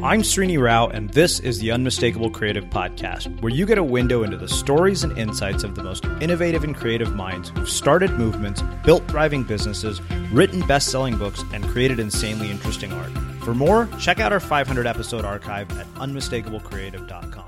I'm Srini Rao, and this is the Unmistakable Creative Podcast, where you get a window into the stories and insights of the most innovative and creative minds who've started movements, built thriving businesses, written best selling books, and created insanely interesting art. For more, check out our 500 episode archive at unmistakablecreative.com.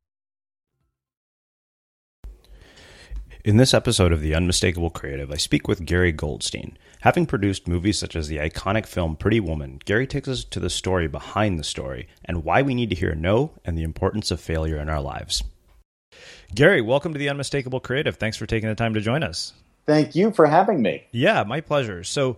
In this episode of The Unmistakable Creative, I speak with Gary Goldstein. Having produced movies such as the iconic film Pretty Woman, Gary takes us to the story behind the story and why we need to hear no and the importance of failure in our lives. Gary, welcome to The Unmistakable Creative. Thanks for taking the time to join us. Thank you for having me. Yeah, my pleasure. So,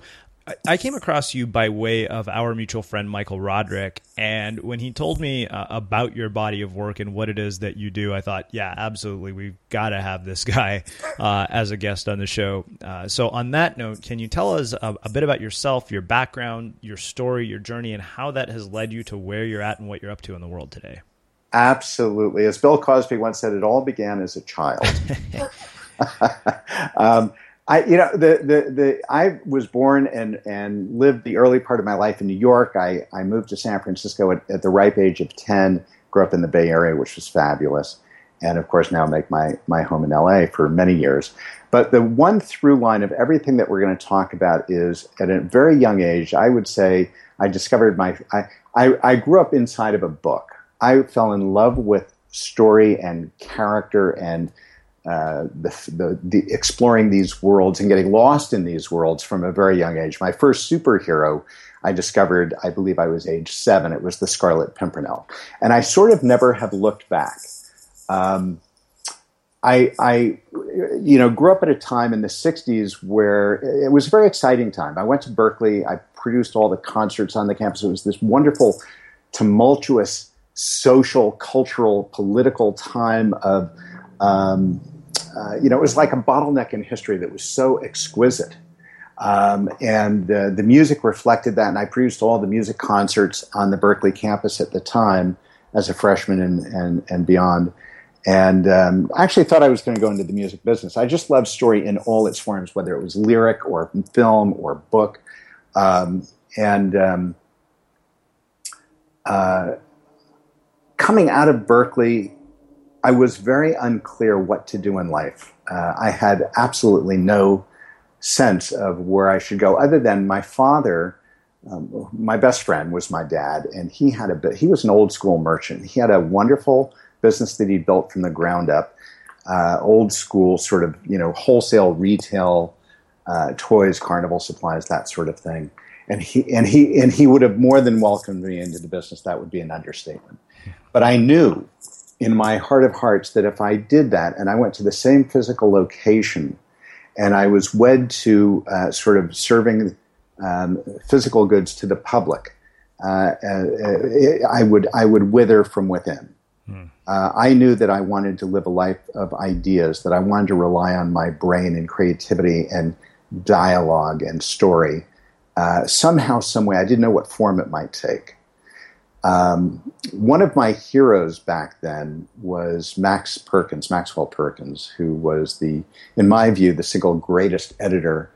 I came across you by way of our mutual friend Michael Roderick, and when he told me uh, about your body of work and what it is that you do, I thought, yeah, absolutely, we've got to have this guy uh, as a guest on the show. Uh, so, on that note, can you tell us a, a, bit about yourself, your background, your story, your journey, and how that has led you to where you're at and what you're up to in the world today? Absolutely. As Bill Cosby once said, it all began as a child. um, I, you know, the, the, the, I was born and, and lived the early part of my life in New York. I, I moved to San Francisco at, at the ripe age of 10, grew up in the Bay Area, which was fabulous. And of course, now make my, my home in LA for many years. But the one through line of everything that we're going to talk about is at a very young age, I would say I discovered my, I, I, I grew up inside of a book. I fell in love with story and character and uh, the, the, the, exploring these worlds and getting lost in these worlds from a very young age. My first superhero I discovered, I believe I was age seven. It was the Scarlet Pimpernel, and I sort of never have looked back. Um, I, I, you know, grew up at a time in the '60s where it was a very exciting time. I went to Berkeley. I produced all the concerts on the campus. It was this wonderful, tumultuous social, cultural, political time of um, uh, you know, it was like a bottleneck in history that was so exquisite. Um, and the music reflected that. And I produced all the music concerts on the Berkeley campus at the time as a freshman and, and, and beyond. And um, I actually thought I was going to go into the music business. I just love story in all its forms, whether it was lyric or film or book. Um, and um, uh, coming out of Berkeley, I was very unclear what to do in life. Uh, I had absolutely no sense of where I should go, other than my father. Um, my best friend was my dad, and he had a he was an old school merchant. He had a wonderful business that he built from the ground up, uh, old school sort of you know wholesale retail, uh, toys, carnival supplies, that sort of thing. And he and he and he would have more than welcomed me into the business. That would be an understatement. But I knew in my heart of hearts that if I did that and I went to the same physical location and I was wed to uh, sort of serving um, physical goods to the public, uh, uh, I would I would wither from within. Hmm. Uh, I knew that I wanted to live a life of ideas, that I wanted to rely on my brain and creativity and dialogue and story. Uh, somehow, some way, I didn't know what form it might take. Um, one of my heroes back then was Max Perkins, Maxwell Perkins, who was the, in my view, the single greatest editor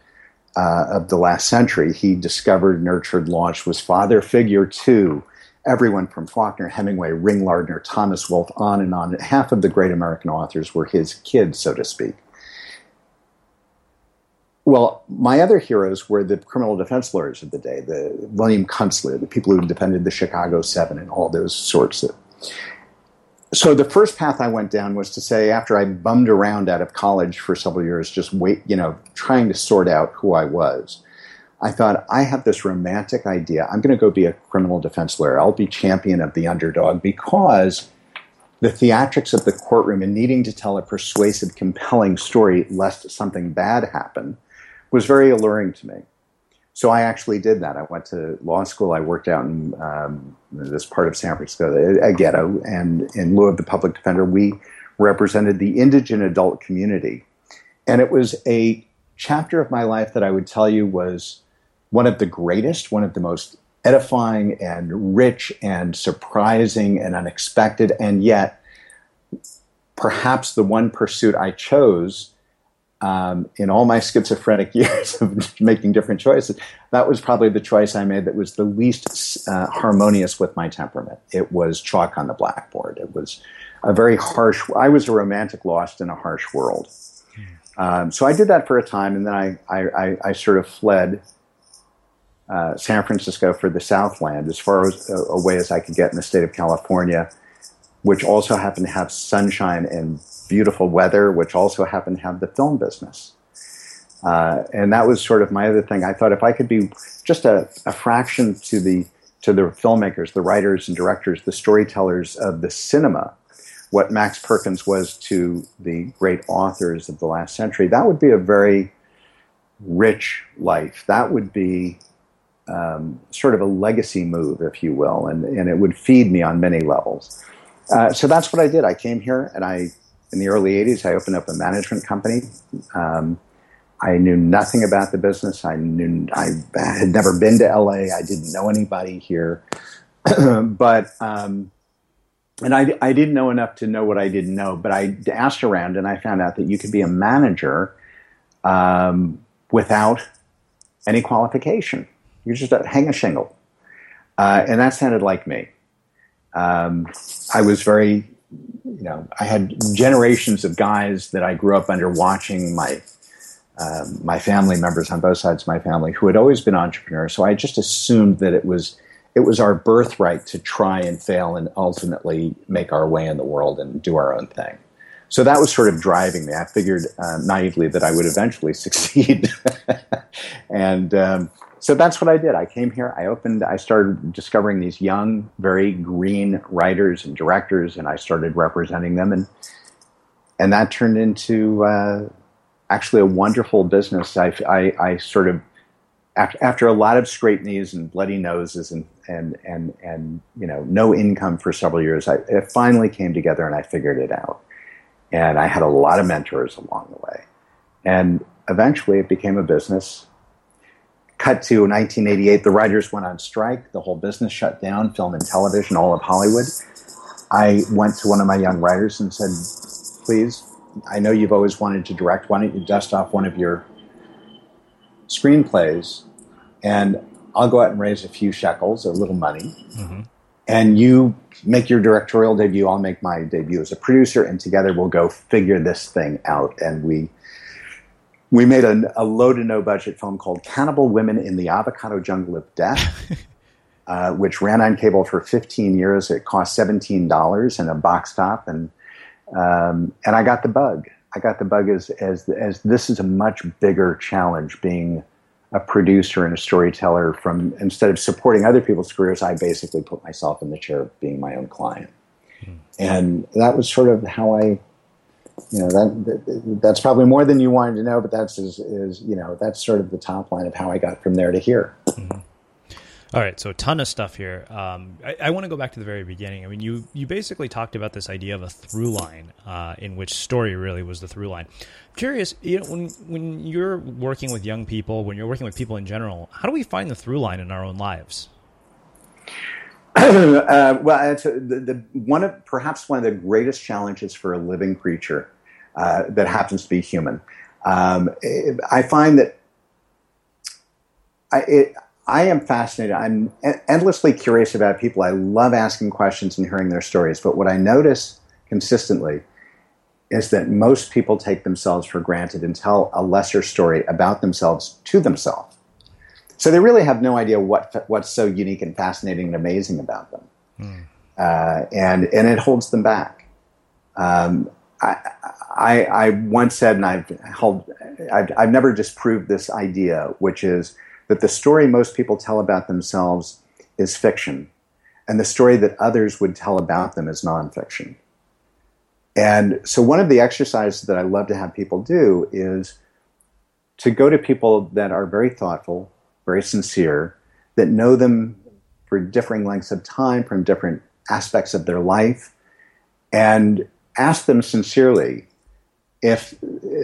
uh, of the last century. He discovered, nurtured, launched, was father figure to everyone from Faulkner, Hemingway, Ring Lardner, Thomas Wolfe, on and on. Half of the great American authors were his kids, so to speak. Well, my other heroes were the criminal defense lawyers of the day, the William Kunstler, the people who defended the Chicago Seven and all those sorts of. So the first path I went down was to say, after I bummed around out of college for several years, just wait, you know, trying to sort out who I was. I thought, I have this romantic idea. I'm going to go be a criminal defense lawyer. I'll be champion of the underdog because the theatrics of the courtroom and needing to tell a persuasive, compelling story lest something bad happen was very alluring to me. So I actually did that. I went to law school. I worked out in um, this part of San Francisco, a ghetto, and in lieu of the public defender, we represented the indigent adult community. And it was a chapter of my life that I would tell you was one of the greatest, one of the most edifying and rich and surprising and unexpected, and yet perhaps the one pursuit I chose um, in all my schizophrenic years of making different choices, that was probably the choice I made that was the least uh, harmonious with my temperament. It was chalk on the blackboard. It was a very harsh. I was a romantic lost in a harsh world. Um, so I did that for a time, and then I, I, I, I sort of fled uh, San Francisco for the Southland, as far as, uh, away as I could get in the state of California, which also happened to have sunshine and beautiful weather, which also happened to have the film business. Uh, and that was sort of my other thing. I thought if I could be just a, a fraction to the to the filmmakers, the writers and directors, the storytellers of the cinema, what Max Perkins was to the great authors of the last century, that would be a very rich life. That would be um, sort of a legacy move, if you will, and, and it would feed me on many levels. Uh, so that's what I did. I came here and I, in the early 80s, I opened up a management company. Um, I knew nothing about the business. I knew I had never been to LA. I didn't know anybody here, but um, and I, I didn't know enough to know what I didn't know. But I asked around, and I found out that you could be a manager um, without any qualification. You're just hang a shingle, uh, and that sounded like me. Um, I was very, you know, I had generations of guys that I grew up under watching my um, my family members on both sides of my family who had always been entrepreneurs. So I just assumed that it was it was our birthright to try and fail and ultimately make our way in the world and do our own thing. So that was sort of driving me. I figured uh, naively that I would eventually succeed, and um, so that's what I did. I came here. I opened. I started discovering these young, very green writers and directors, and I started representing them, and and that turned into uh, actually a wonderful business. I, I, I sort of after, a lot of straight knees and bloody noses and and and and you know no income for several years, I, it finally came together and I figured it out. And I had a lot of mentors along the way, and eventually it became a business. Cut to 1988, the writers went on strike. The whole business shut down, film and television, all of Hollywood. I went to one of my young writers and said, "Please I know you've always wanted to direct. Why don't you dust off one of your screenplays and I'll go out and raise a few shekels, a little money, mm-hmm. and you make your directorial debut. I'll make my debut as a producer, and together we'll go figure this thing out. And we we made a, a low to no budget film called Cannibal Women in the Avocado Jungle of Death. uh, which ran on cable for 15 years. It cost $17 and a box top, and um, and I got the bug. I got the bug as, as, as this is a much bigger challenge being a producer and a storyteller from instead of supporting other people's careers, I basically put myself in the chair of being my own client. Hmm. And that was sort of how I, you know, that, that, that's probably more than you wanted to know, but that's is, is, you know, that's sort of the top line of how I got from there to here. Mm-hmm. All right, so a ton of stuff here. Um, I, I want to go back to the very beginning. I mean, you you basically talked about this idea of a through line, uh, in which story really was the through line. Curious, you know, when when you're working with young people, when you're working with people in general, how do we find the through line in our own lives? uh, well, a, the, the, one of perhaps one of the greatest challenges for a living creature uh, that happens to be human. Um, I find that I, it, I am fascinated. I'm endlessly curious about people. I love asking questions and hearing their stories. But what I notice consistently is that most people take themselves for granted and tell a lesser story about themselves to themselves. So they really have no idea what what's so unique and fascinating and amazing about them, mm. uh, and and it holds them back. Um, I, I, I once said, and I've held, I've, I've never disproved this idea, which is that the story most people tell about themselves is fiction, and the story that others would tell about them is nonfiction. And so, one of the exercises that I love to have people do is to go to people that are very thoughtful, very sincere, that know them for differing lengths of time from different aspects of their life, and ask them sincerely if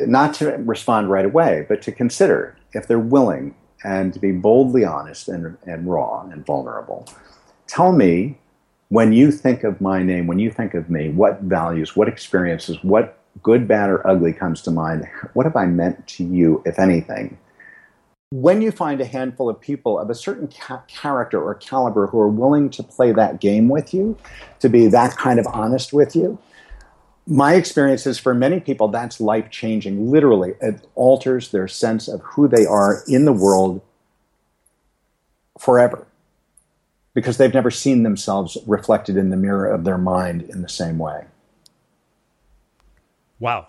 not to respond right away, but to consider if they're willing and to be boldly honest and, and raw and vulnerable. Tell me when you think of my name, when you think of me, what values, what experiences, what good, bad, or ugly comes to mind? What have I meant to you, if anything? When you find a handful of people of a certain ca- character or caliber who are willing to play that game with you, to be that kind of honest with you, my experience is for many people that's life changing literally it alters their sense of who they are in the world forever because they've never seen themselves reflected in the mirror of their mind in the same way. Wow.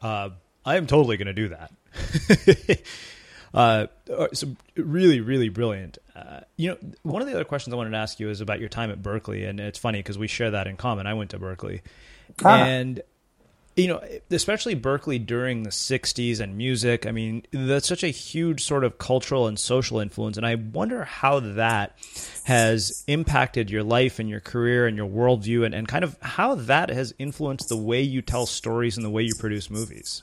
Uh, I am totally going to do that. uh, uh, so really, really brilliant. Uh, you know, one of the other questions I wanted to ask you is about your time at Berkeley, and it's funny because we share that in common. I went to Berkeley, ah. and you know, especially Berkeley during the 60s and music. I mean, that's such a huge sort of cultural and social influence. And I wonder how that has impacted your life and your career and your worldview and, and kind of how that has influenced the way you tell stories and the way you produce movies.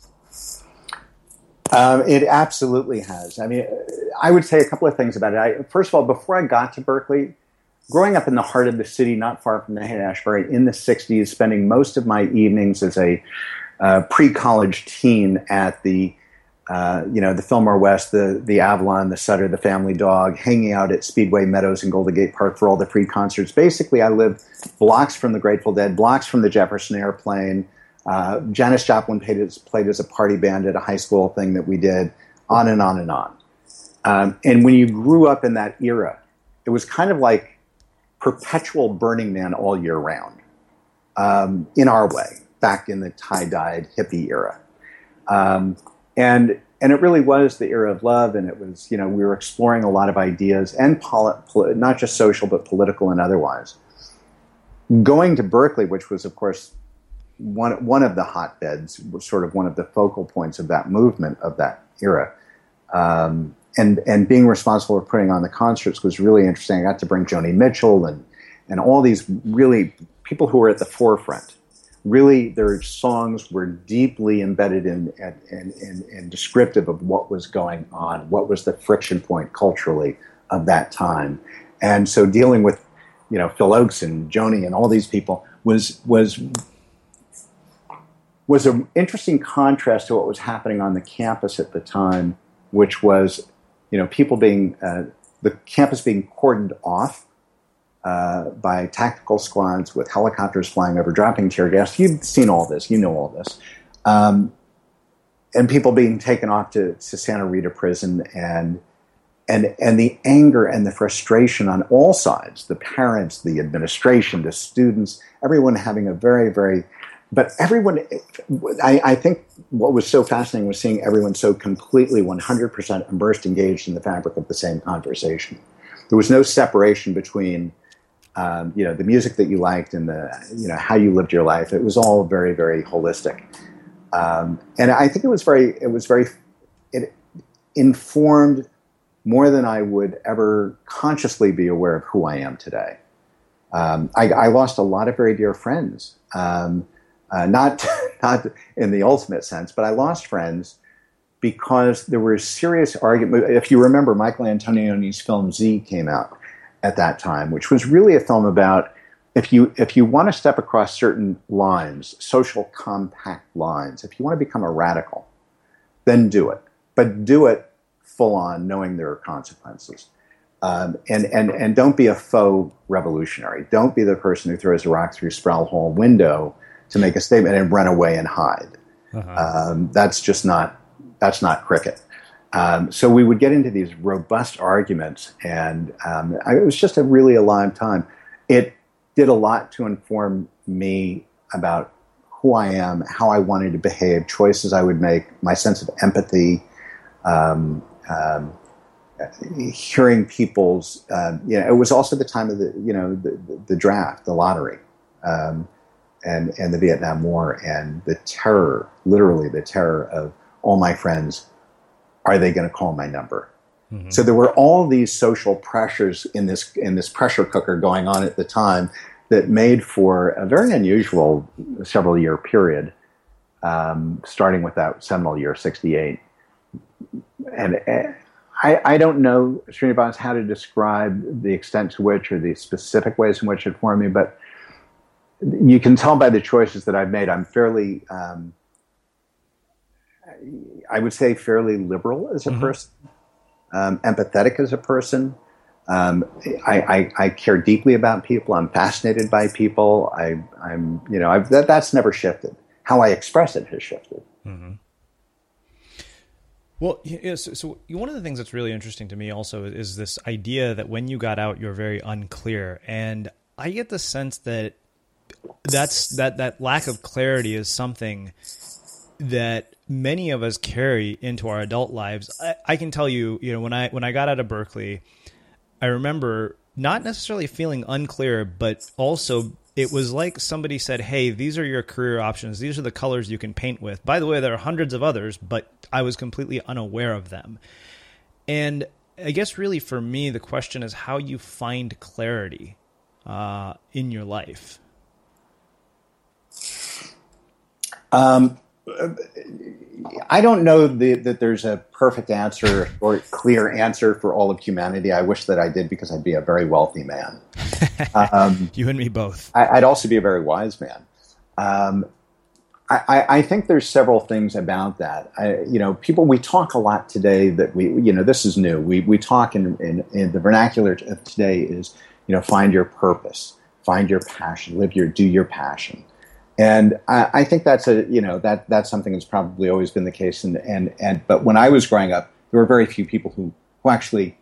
Um, it absolutely has. I mean, I would say a couple of things about it. I, first of all, before I got to Berkeley, growing up in the heart of the city, not far from the Haight-Ashbury, in the 60s, spending most of my evenings as a uh, pre-college teen at the uh, you know, the Fillmore West, the the Avalon, the Sutter, the Family Dog, hanging out at Speedway Meadows and Golden Gate Park for all the free concerts. Basically, I lived blocks from the Grateful Dead, blocks from the Jefferson Airplane. Uh, Janis Joplin played as, played as a party band at a high school thing that we did, on and on and on. Um, and when you grew up in that era, it was kind of like perpetual Burning Man all year round um, in our way, back in the tie dyed hippie era. Um, and and it really was the era of love, and it was you know we were exploring a lot of ideas and poli- poli- not just social but political and otherwise. Going to Berkeley, which was of course one one of the hotbeds, was sort of one of the focal points of that movement of that era. Um, and and being responsible for putting on the concerts was really interesting. I got to bring Joni Mitchell and and all these really people who were at the forefront. Really, their songs were deeply embedded in and descriptive of what was going on, what was the friction point culturally of that time, and so dealing with you know Phil Ochs and Joni and all these people was was was an interesting contrast to what was happening on the campus at the time, which was you know, people being, uh, the campus being cordoned off uh, by tactical squads with helicopters flying over, dropping tear gas. You've seen all this, you know all this. Um, and people being taken off to, to Santa Rita prison and and and the anger and the frustration on all sides the parents the administration the students everyone having a very very but everyone, I, I, think what was so fascinating was seeing everyone so completely 100% immersed, engaged in the fabric of the same conversation. There was no separation between, um, you know, the music that you liked and the, you know, how you lived your life. It was all very, very holistic. Um, and I think it was very, it was very, it informed more than I would ever consciously be aware of who I am today. Um, I, I, lost a lot of very dear friends. Um, uh, not not in the ultimate sense, but I lost friends because there were serious arguments. If you remember, Michael Antonioni's film Z came out at that time, which was really a film about if you if you want to step across certain lines, social compact lines, if you want to become a radical, then do it, but do it full on, knowing there are consequences. Um, and, and, and don't be a faux revolutionary. Don't be the person who throws a rock through Sproul Hall window to make a statement and run away and hide. Uh-huh. Um, that's just not that's not cricket. Um, so we would get into these robust arguments, and um, I, it was just a really alive time. It did a lot to inform me about who I am, how I wanted to behave, choices I would make, my sense of empathy, um, um, hearing people's. Uh, you know, it was also the time of the you know the, the, the draft, the lottery. Um, and, and the Vietnam War and the terror, literally the terror of all my friends, are they going to call my number? Mm-hmm. So there were all these social pressures in this in this pressure cooker going on at the time that made for a very unusual several year period, um, starting with that seminal year '68. And uh, I, I, don't know, Srinivas, how to describe the extent to which or the specific ways in which it formed me, but you can tell by the choices that I've made. I'm fairly, um, I would say, fairly liberal as a mm-hmm. person, um, empathetic as a person. Um, I, I, I, care deeply about people. I'm fascinated by people. I, am you know, that, that's never shifted. How I express it has shifted. Mm-hmm. Well, yeah, so, so, one of the things that's really interesting to me also is this idea that when you got out, you're very unclear, and I get the sense that that's that that lack of clarity is something that many of us carry into our adult lives. I, I can tell you, you know, when I when I got out of Berkeley, I remember not necessarily feeling unclear, but also it was like somebody said, "Hey, these are your career options. These are the colors you can paint with." By the way, there are hundreds of others, but I was completely unaware of them. And I guess really for me, the question is how you find clarity uh, in your life. Um, I don't know the, that there's a perfect answer or clear answer for all of humanity. I wish that I did because I'd be a very wealthy man. Um, you and me both. I, would also be a very wise man. Um, I, I, think there's several things about that. I, you know, people we talk a lot today that we, you know, this is new. We we talk in, in, in the vernacular of today is, you know, find your purpose, find your passion, live your do your passion. And I, I, think that's a you know that that's something that's probably always been the case. And and and but when I was growing up, there were very few people who who actually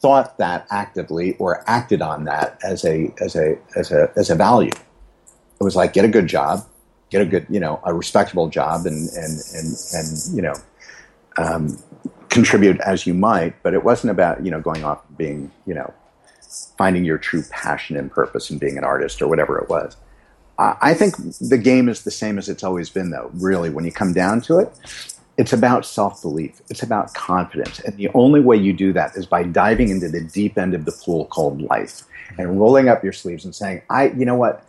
thought that actively or acted on that as a as a as a as a value. It was like get a good job, get a good you know a respectable job, and and and and you know um, contribute as you might. But it wasn't about you know going off being you know finding your true passion and purpose and being an artist or whatever it was. I think the game is the same as it's always been, though, really, when you come down to it. It's about self belief, it's about confidence. And the only way you do that is by diving into the deep end of the pool called life and rolling up your sleeves and saying, I, you know what,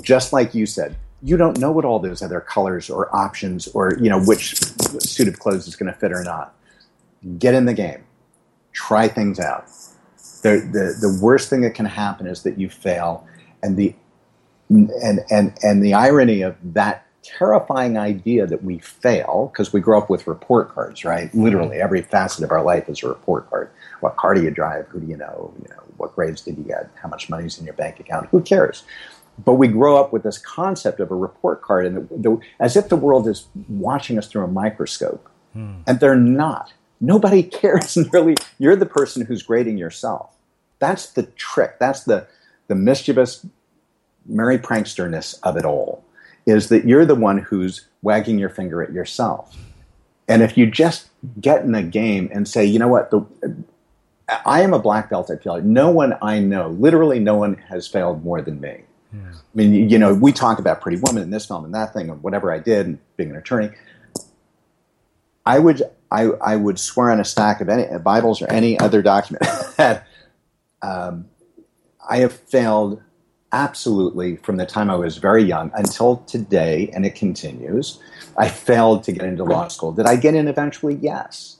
just like you said, you don't know what all those other colors or options or, you know, which suit of clothes is going to fit or not. Get in the game, try things out. The, the, the worst thing that can happen is that you fail. And the and and and the irony of that terrifying idea that we fail because we grow up with report cards, right? Literally every facet of our life is a report card. What car do you drive? Who do you know? You know what grades did you get? How much money's in your bank account? Who cares? But we grow up with this concept of a report card, and the, the, as if the world is watching us through a microscope, hmm. and they're not. Nobody cares. Really, you're the person who's grading yourself. That's the trick. That's the the mischievous merry pranksterness of it all is that you're the one who's wagging your finger at yourself. And if you just get in the game and say, you know what, the, I am a black belt at failure. No one I know, literally no one has failed more than me. Yeah. I mean, you know, we talk about Pretty Woman in this film and that thing and whatever I did and being an attorney. I would I, I would swear on a stack of any Bibles or any other document that um, I have failed absolutely from the time I was very young until today, and it continues. I failed to get into law school. Did I get in eventually? Yes.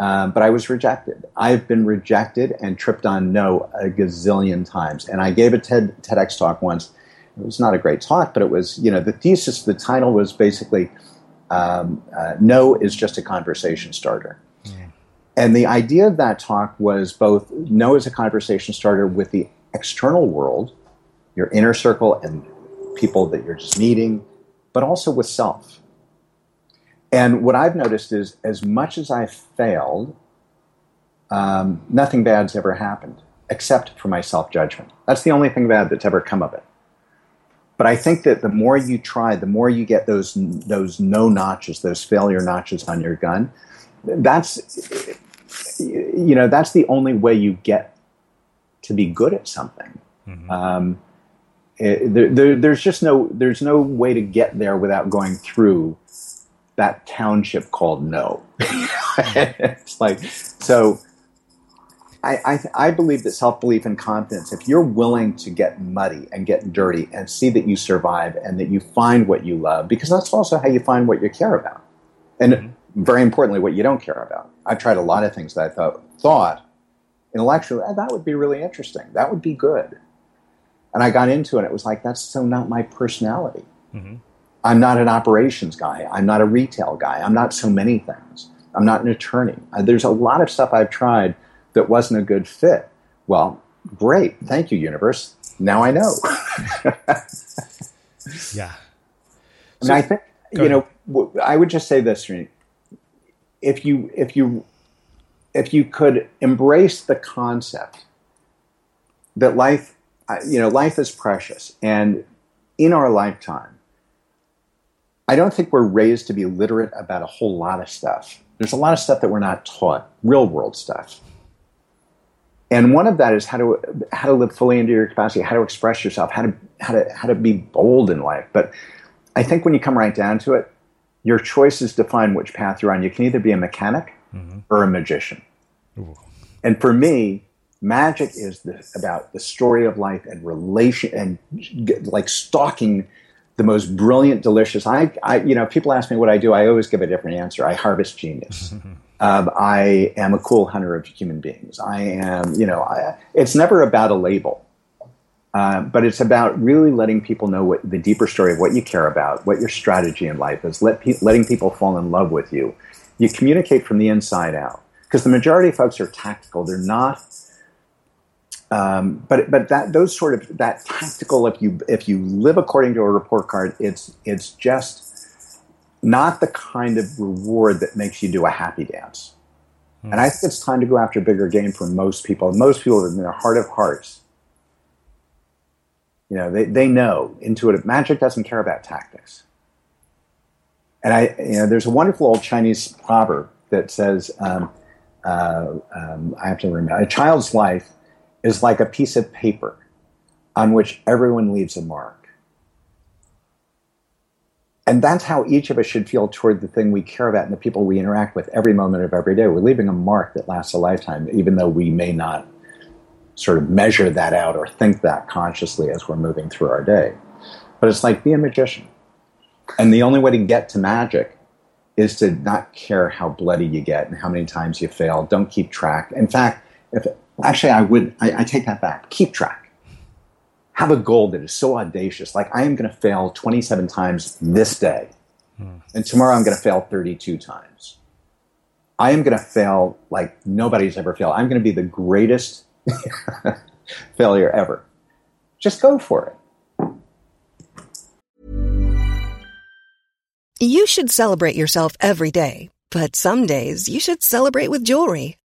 Um, but I was rejected. I've been rejected and tripped on no a gazillion times. And I gave a TED, TEDx talk once. It was not a great talk, but it was, you know, the thesis, the title was basically um, uh, No is just a conversation starter. Mm. And the idea of that talk was both no is a conversation starter with the external world, your inner circle and people that you're just meeting, but also with self. And what I've noticed is as much as I've failed, um, nothing bad's ever happened except for my self judgment. That's the only thing bad that's ever come of it. But I think that the more you try, the more you get those those no notches, those failure notches on your gun. That's you know that's the only way you get to be good at something. Mm-hmm. Um, it, there, there, there's just no there's no way to get there without going through that township called no. it's like so. I, I, I believe that self belief and confidence, if you're willing to get muddy and get dirty and see that you survive and that you find what you love, because that's also how you find what you care about. And mm-hmm. very importantly, what you don't care about. I've tried a lot of things that I thought, thought intellectually, oh, that would be really interesting. That would be good. And I got into it. It was like, that's so not my personality. Mm-hmm. I'm not an operations guy. I'm not a retail guy. I'm not so many things. I'm not an attorney. Uh, there's a lot of stuff I've tried that wasn't a good fit. Well, great. Thank you, universe. Now I know. yeah. I mean, I think, you know, I would just say this, if you if you if you could embrace the concept that life you know life is precious. And in our lifetime i don't think we're raised to be literate about a whole lot of stuff. There's a lot of stuff that we're not taught real world stuff. And one of that is how to how to live fully into your capacity how to express yourself how to how to how to be bold in life. But i think when you come right down to it your choices define which path you're on. You can either be a mechanic mm-hmm. or a magician. Ooh. and for me magic is the, about the story of life and relation and like stalking the most brilliant delicious I, I you know people ask me what i do i always give a different answer. I harvest genius. Um, i am a cool hunter of human beings. I am you know I, it's never about a label uh, but it's about really letting people know what the deeper story of what you care about what your strategy in life is let pe- letting people fall in love with you. You communicate from the inside out because the majority of folks are tactical. They're not um, but but that those sort of that tactical if you if you live according to a report card, it's it's just not the kind of reward that makes you do a happy dance. Hmm. And I think it's time to go after a bigger game for most people. Most people in their heart of hearts, you know, they, they know intuitive magic doesn't care about tactics. And I, you know, there's a wonderful old Chinese proverb that says, um, uh, um, I have to remember, a child's life is like a piece of paper on which everyone leaves a mark. And that's how each of us should feel toward the thing we care about and the people we interact with every moment of every day. We're leaving a mark that lasts a lifetime, even though we may not sort of measure that out or think that consciously as we're moving through our day. But it's like be a magician. And the only way to get to magic is to not care how bloody you get and how many times you fail. Don't keep track. In fact, if Actually, I would. I, I take that back. Keep track. Have a goal that is so audacious. Like I am going to fail 27 times this day, hmm. and tomorrow I'm going to fail 32 times. I am going to fail like nobody's ever failed. I'm going to be the greatest failure ever. Just go for it. You should celebrate yourself every day, but some days you should celebrate with jewelry.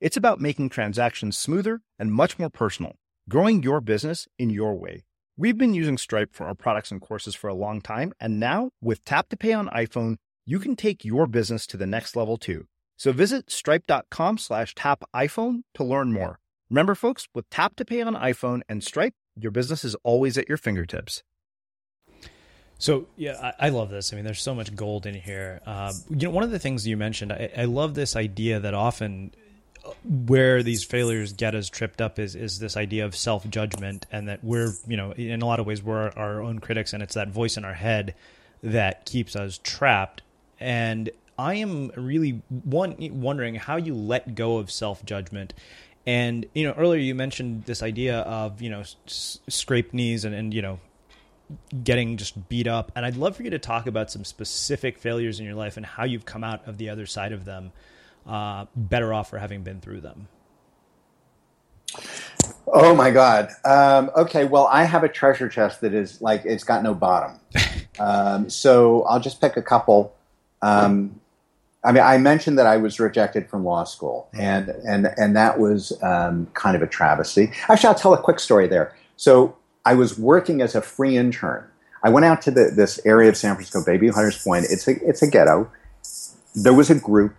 It's about making transactions smoother and much more personal, growing your business in your way. We've been using Stripe for our products and courses for a long time, and now with Tap to Pay on iPhone, you can take your business to the next level too. So visit stripe.com slash tap iPhone to learn more. Remember, folks, with Tap to Pay on iPhone and Stripe, your business is always at your fingertips. So yeah, I, I love this. I mean, there's so much gold in here. Uh, you know, one of the things you mentioned, I, I love this idea that often where these failures get us tripped up is is this idea of self judgment, and that we're you know in a lot of ways we're our own critics, and it's that voice in our head that keeps us trapped. And I am really one wondering how you let go of self judgment. And you know, earlier you mentioned this idea of you know s- scraped knees and, and you know getting just beat up. And I'd love for you to talk about some specific failures in your life and how you've come out of the other side of them uh, better off for having been through them. Oh my God. Um, okay, well, I have a treasure chest that is like it's got no bottom. um, so I'll just pick a couple. Um, I mean, I mentioned that I was rejected from law school, and and and that was um, kind of a travesty. Actually, I'll tell a quick story there. So I was working as a free intern. I went out to the, this area of San Francisco, Bayview Hunters Point. It's a it's a ghetto. There was a group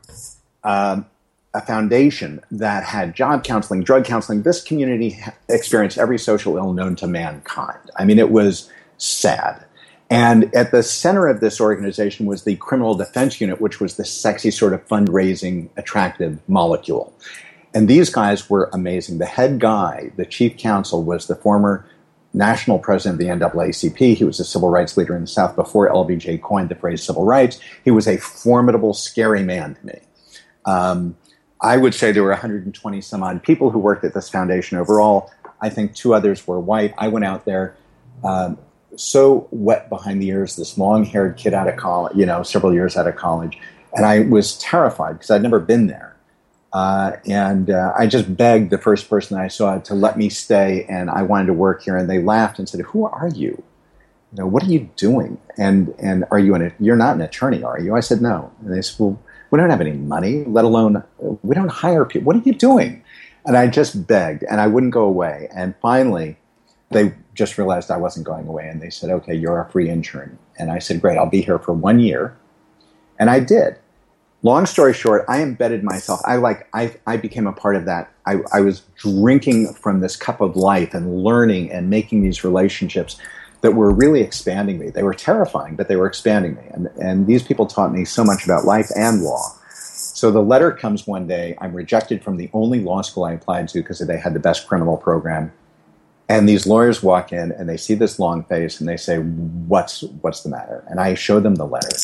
um, a foundation that had job counseling, drug counseling. This community experienced every social ill known to mankind. I mean, it was sad. And at the center of this organization was the Criminal Defense Unit, which was the sexy sort of fundraising, attractive molecule. And these guys were amazing. The head guy, the chief counsel, was the former national president of the NAACP. He was a civil rights leader in the South before LBJ coined the phrase civil rights. He was a formidable, scary man to me. Um, I would say there were 120 some odd people who worked at this foundation overall. I think two others were white. I went out there um, so wet behind the ears, this long haired kid out of college, you know, several years out of college. And I was terrified because I'd never been there. Uh, and uh, I just begged the first person I saw to let me stay, and I wanted to work here. And they laughed and said, "Who are you? You know, what are you doing? And and are you an? You're not an attorney, are you?" I said, "No." And they said, "Well, we don't have any money, let alone we don't hire people. What are you doing?" And I just begged, and I wouldn't go away. And finally, they just realized I wasn't going away, and they said, "Okay, you're a free intern." And I said, "Great, I'll be here for one year," and I did. Long story short, I embedded myself. I like I, I became a part of that. I, I was drinking from this cup of life and learning and making these relationships that were really expanding me. They were terrifying, but they were expanding me. And, and these people taught me so much about life and law. So the letter comes one day. I'm rejected from the only law school I applied to because they had the best criminal program. And these lawyers walk in and they see this long face and they say, "What's what's the matter?" And I show them the letter,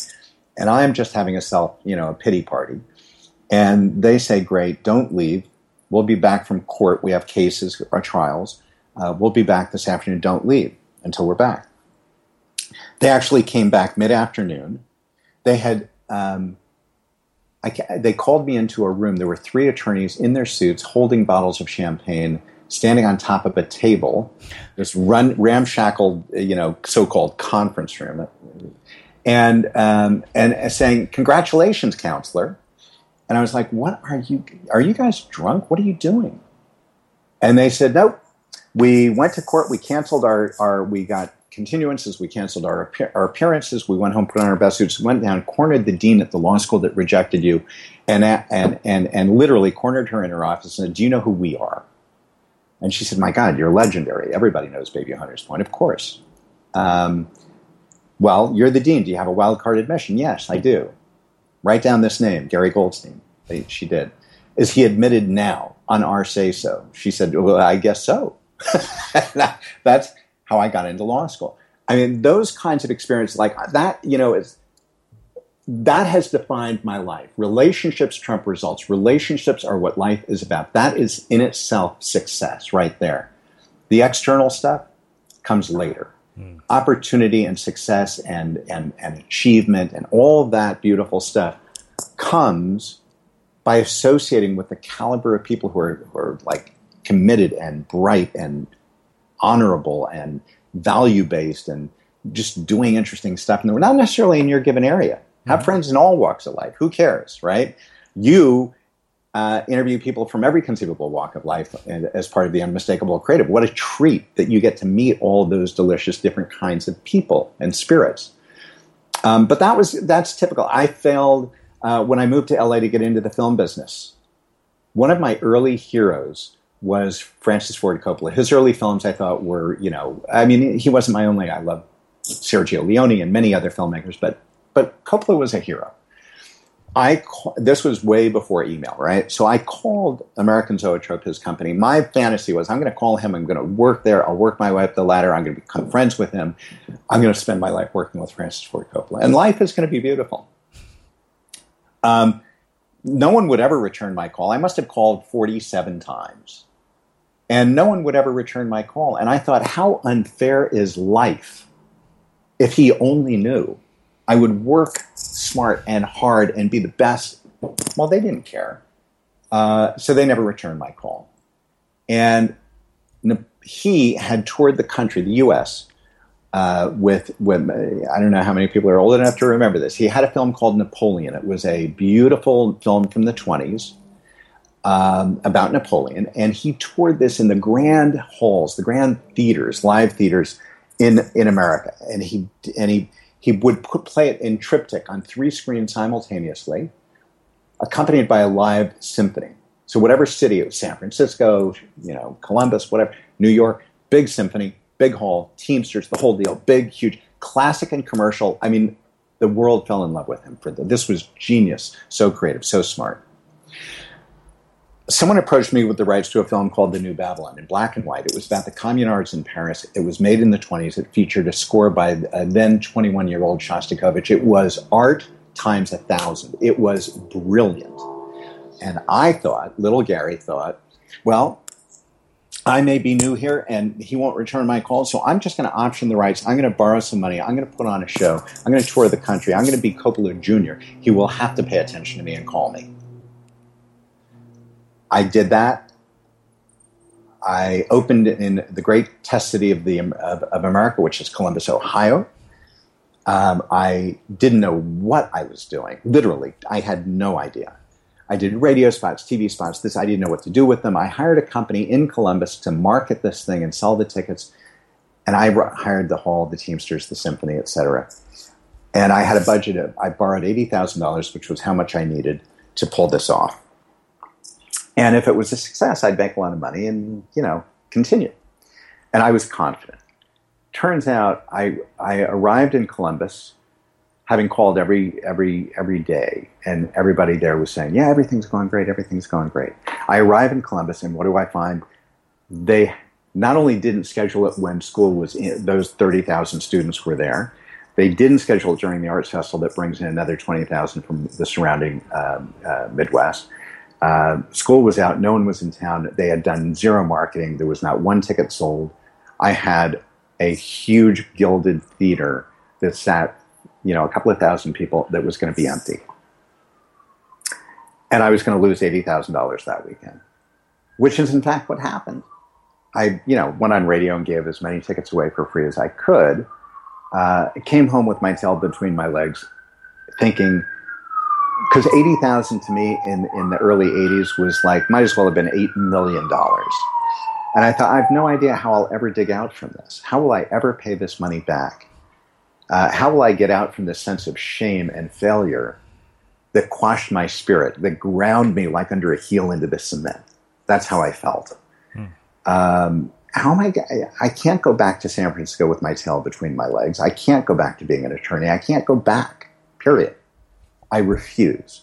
and I am just having a self, you know, a pity party. And they say, "Great, don't leave. We'll be back from court. We have cases or trials. Uh, we'll be back this afternoon. Don't leave." Until we're back. They actually came back mid afternoon. They had, um, I, they called me into a room. There were three attorneys in their suits holding bottles of champagne, standing on top of a table, this run, ramshackle, you know, so called conference room, and, um, and saying, Congratulations, counselor. And I was like, What are you, are you guys drunk? What are you doing? And they said, Nope, we went to court. We canceled our, our we got continuances. We canceled our, our appearances. We went home, put on our best suits, went down, cornered the dean at the law school that rejected you, and, and, and, and literally cornered her in her office and said, Do you know who we are? And she said, My God, you're legendary. Everybody knows Bayview Hunters Point, of course. Um, well, you're the dean. Do you have a wild card admission? Yes, I do. Write down this name, Gary Goldstein. She did. Is he admitted now on our say so? She said, Well, I guess so. That's how I got into law school. I mean, those kinds of experiences like that, you know, is that has defined my life. Relationships trump results. Relationships are what life is about. That is in itself success right there. The external stuff comes later. Mm. Opportunity and success and, and, and achievement and all that beautiful stuff comes by associating with the caliber of people who are, who are like committed and bright and honorable and value based and just doing interesting stuff. And we're not necessarily in your given area. Have mm-hmm. friends in all walks of life. Who cares, right? You uh, interview people from every conceivable walk of life as part of the unmistakable creative. What a treat that you get to meet all those delicious different kinds of people and spirits. Um, but that was that's typical. I failed uh, when I moved to LA to get into the film business. One of my early heroes was Francis Ford Coppola. His early films, I thought, were you know, I mean, he wasn't my only. I love Sergio Leone and many other filmmakers, but but Coppola was a hero. I this was way before email, right? So I called American Zoetrope, his company. My fantasy was I'm going to call him. I'm going to work there. I'll work my way up the ladder. I'm going to become friends with him. I'm going to spend my life working with Francis Ford Coppola, and life is going to be beautiful. Um, no one would ever return my call. I must have called 47 times, and no one would ever return my call. And I thought, how unfair is life? If he only knew I would work smart and hard and be the best. Well, they didn't care. Uh, so they never returned my call. And he had toured the country, the U.S., uh, with, with, I don't know how many people are old enough to remember this. He had a film called Napoleon. It was a beautiful film from the 20s um, about Napoleon. And he toured this in the grand halls, the grand theaters, live theaters in, in America. And he, and he, he would put, play it in triptych on three screens simultaneously, accompanied by a live symphony. So whatever city it was, San Francisco, you know, Columbus, whatever, New York, big symphony, big hall, Teamsters, the whole deal, big, huge, classic and commercial. I mean, the world fell in love with him for the, this was genius, so creative, so smart someone approached me with the rights to a film called The New Babylon in black and white. It was about the communards in Paris. It was made in the 20s. It featured a score by a then 21 year old Shostakovich. It was art times a thousand. It was brilliant. And I thought, little Gary thought, well, I may be new here and he won't return my call, so I'm just going to option the rights. I'm going to borrow some money. I'm going to put on a show. I'm going to tour the country. I'm going to be Coppola Jr. He will have to pay attention to me and call me. I did that. I opened in the great test city of the of, of America, which is Columbus, Ohio. Um, I didn't know what I was doing. Literally, I had no idea. I did radio spots, TV spots. This I didn't know what to do with them. I hired a company in Columbus to market this thing and sell the tickets, and I hired the hall, the Teamsters, the symphony, etc. And I had a budget of I borrowed eighty thousand dollars, which was how much I needed to pull this off. And if it was a success, I'd make a lot of money and, you know, continue. And I was confident. Turns out I, I arrived in Columbus having called every, every, every day, and everybody there was saying, yeah, everything's going great, everything's going great. I arrive in Columbus, and what do I find? They not only didn't schedule it when school was in, those 30,000 students were there, they didn't schedule it during the arts festival that brings in another 20,000 from the surrounding um, uh, Midwest. Uh, school was out, no one was in town. They had done zero marketing. There was not one ticket sold. I had a huge gilded theater that sat, you know, a couple of thousand people that was going to be empty. And I was going to lose $80,000 that weekend, which is in fact what happened. I, you know, went on radio and gave as many tickets away for free as I could. Uh, came home with my tail between my legs, thinking, because 80,000 to me in, in the early 80s was like, might as well have been $8 million. And I thought, I have no idea how I'll ever dig out from this. How will I ever pay this money back? Uh, how will I get out from this sense of shame and failure that quashed my spirit, that ground me like under a heel into the cement? That's how I felt. Hmm. Um, how am I? I can't go back to San Francisco with my tail between my legs. I can't go back to being an attorney. I can't go back. Period. I refuse.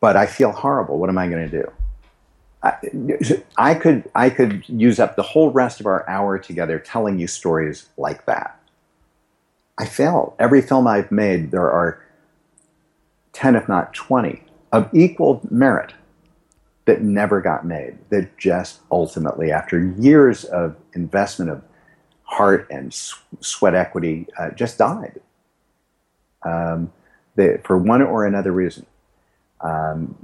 But I feel horrible. What am I going to do? I, I could I could use up the whole rest of our hour together telling you stories like that. I fail. Every film I've made, there are 10, if not 20, of equal merit that never got made, that just ultimately, after years of investment of heart and sweat equity, uh, just died um, for one or another reason. Um,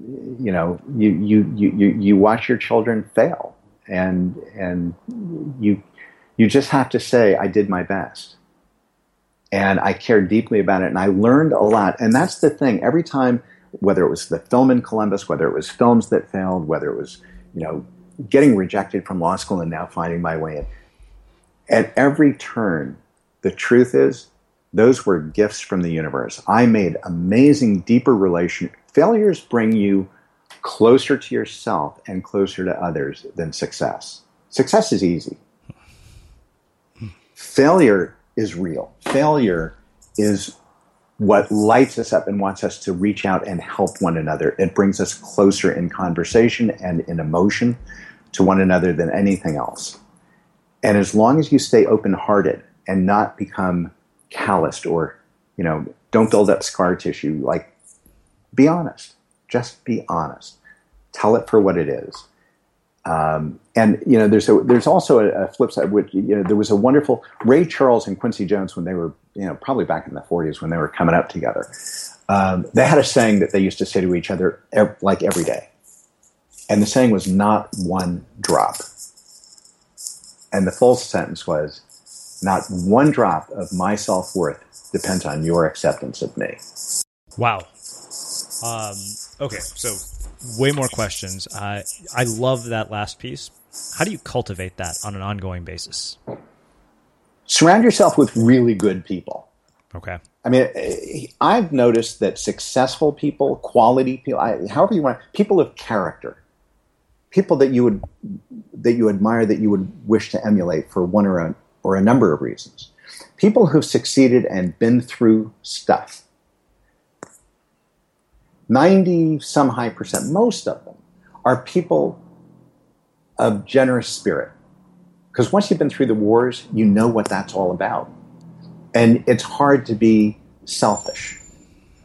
you know, you, you, you, you watch your children fail, and, and you, you just have to say, I did my best. And I cared deeply about it, and I learned a lot. And that's the thing. Every time whether it was the film in Columbus, whether it was films that failed, whether it was, you know, getting rejected from law school and now finding my way in. At every turn, the truth is, those were gifts from the universe. I made amazing, deeper relation. Failures bring you closer to yourself and closer to others than success. Success is easy. Failure is real. Failure is what lights us up and wants us to reach out and help one another. It brings us closer in conversation and in emotion to one another than anything else. And as long as you stay open hearted and not become calloused or, you know, don't build up scar tissue, like, be honest. Just be honest. Tell it for what it is. Um, and you know, there's a, there's also a, a, flip side. Which you know, there was a wonderful Ray Charles and Quincy Jones when they were you know probably back in the 40s when they were coming up together. Um, they had a saying that they used to say to each other ev- like every day, and the saying was "not one drop," and the full sentence was, "Not one drop of my self worth depends on your acceptance of me." Wow. Um, okay, so way more questions. Uh, I love that last piece. How do you cultivate that on an ongoing basis? Surround yourself with really good people. Okay. I mean, I've noticed that successful people, quality people, however you want, people of character, people that you would that you admire, that you would wish to emulate for one or a, or a number of reasons. People who've succeeded and been through stuff 90 some high percent, most of them are people of generous spirit. Because once you've been through the wars, you know what that's all about. And it's hard to be selfish.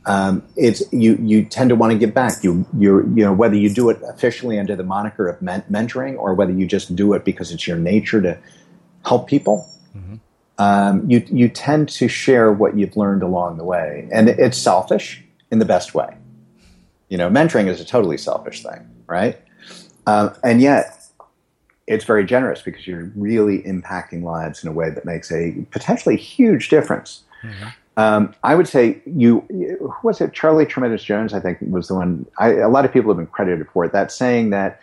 Um, it's you. You tend to want to give back. You, you, you know, whether you do it officially under the moniker of men- mentoring, or whether you just do it because it's your nature to help people. Mm-hmm. Um, you, you tend to share what you've learned along the way, and it's selfish in the best way. You know, mentoring is a totally selfish thing, right? Um, and yet, it's very generous because you're really impacting lives in a way that makes a potentially huge difference. Mm-hmm. Um, I would say you, who was it? Charlie Tremendous Jones, I think, was the one. I, a lot of people have been credited for it. That saying that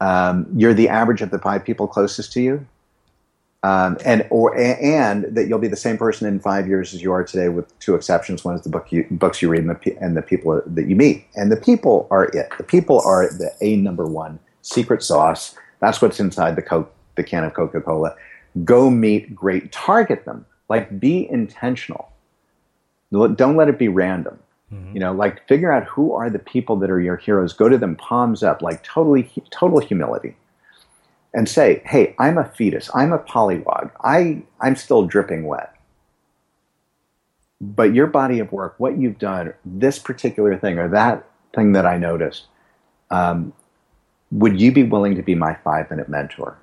um, you're the average of the five people closest to you um, and or and that you'll be the same person in five years as you are today, with two exceptions. One is the book you, books you read and the and the people that you meet. And the people are it. The people are the a number one secret sauce. That's what's inside the coke, the can of Coca Cola. Go meet great. Target them. Like be intentional. Don't let it be random. Mm-hmm. You know, like figure out who are the people that are your heroes. Go to them palms up, like totally total humility and say, hey, I'm a fetus, I'm a polywog, I, I'm still dripping wet. But your body of work, what you've done, this particular thing or that thing that I noticed, um, would you be willing to be my five minute mentor?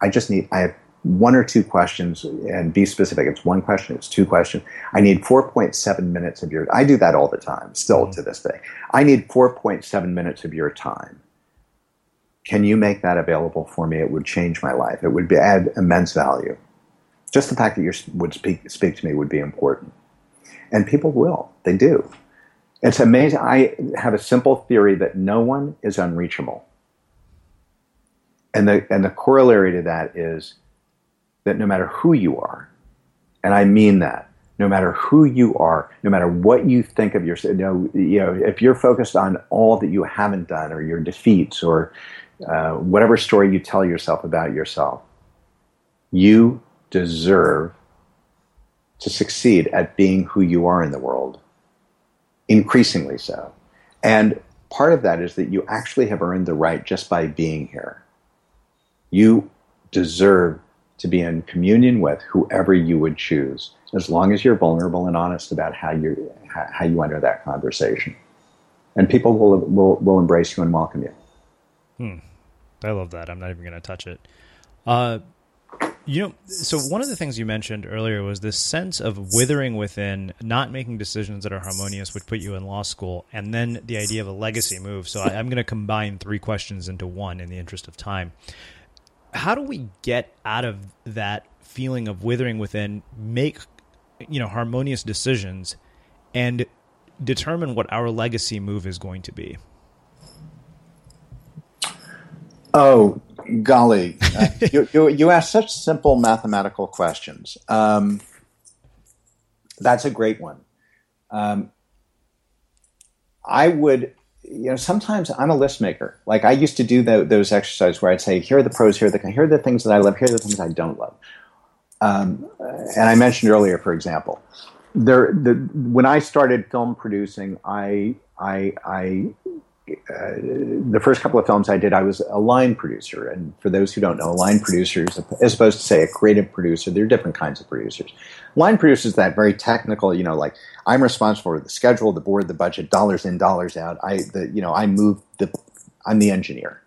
I just need, I have one or two questions and be specific. It's one question, it's two questions. I need 4.7 minutes of your, I do that all the time, still mm-hmm. to this day. I need 4.7 minutes of your time can you make that available for me? It would change my life. It would be, add immense value. Just the fact that you would speak, speak to me would be important. And people will. They do. It's amazing. I have a simple theory that no one is unreachable. And the, and the corollary to that is that no matter who you are, and I mean that, no matter who you are, no matter what you think of yourself, you know, you know, if you're focused on all that you haven't done or your defeats or uh, whatever story you tell yourself about yourself, you deserve to succeed at being who you are in the world, increasingly so. And part of that is that you actually have earned the right just by being here. You deserve to be in communion with whoever you would choose, as long as you're vulnerable and honest about how you how you enter that conversation, and people will will will embrace you and welcome you. Hmm. I love that. I'm not even going to touch it. Uh, you know, so one of the things you mentioned earlier was this sense of withering within, not making decisions that are harmonious would put you in law school, and then the idea of a legacy move. So I, I'm going to combine three questions into one in the interest of time. How do we get out of that feeling of withering within, make you know harmonious decisions, and determine what our legacy move is going to be? Oh, golly, uh, you, you, you ask such simple mathematical questions. Um, that's a great one. Um, I would, you know, sometimes I'm a list maker. Like I used to do the, those exercises where I'd say, here are the pros, here are the here are the things that I love, here are the things I don't love. Um, and I mentioned earlier, for example, there the when I started film producing, I I I the first couple of films I did, I was a line producer. And for those who don't know, a line producer is as opposed to say a creative producer. There are different kinds of producers. Line producers that very technical, you know, like I'm responsible for the schedule, the board, the budget, dollars in, dollars out. I, the, you know, I move the, I'm the engineer.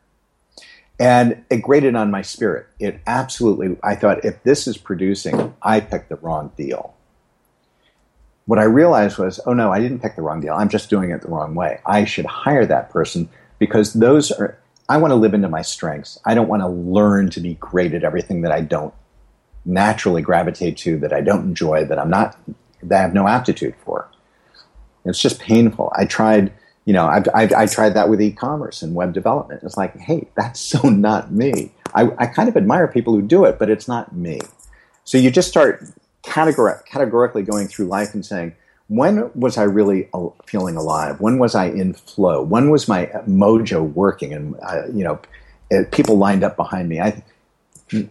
And it grated on my spirit. It absolutely, I thought, if this is producing, I picked the wrong deal what I realized was, oh no, I didn't pick the wrong deal. I'm just doing it the wrong way. I should hire that person because those are, I want to live into my strengths. I don't want to learn to be great at everything that I don't naturally gravitate to, that I don't enjoy, that I'm not, that I have no aptitude for. It's just painful. I tried, you know, I've, I've, I tried that with e-commerce and web development. It's like, hey, that's so not me. I, I kind of admire people who do it, but it's not me. So you just start categor- categorically going through life and saying, when was I really feeling alive? When was I in flow? When was my mojo working? And uh, you know, people lined up behind me. I,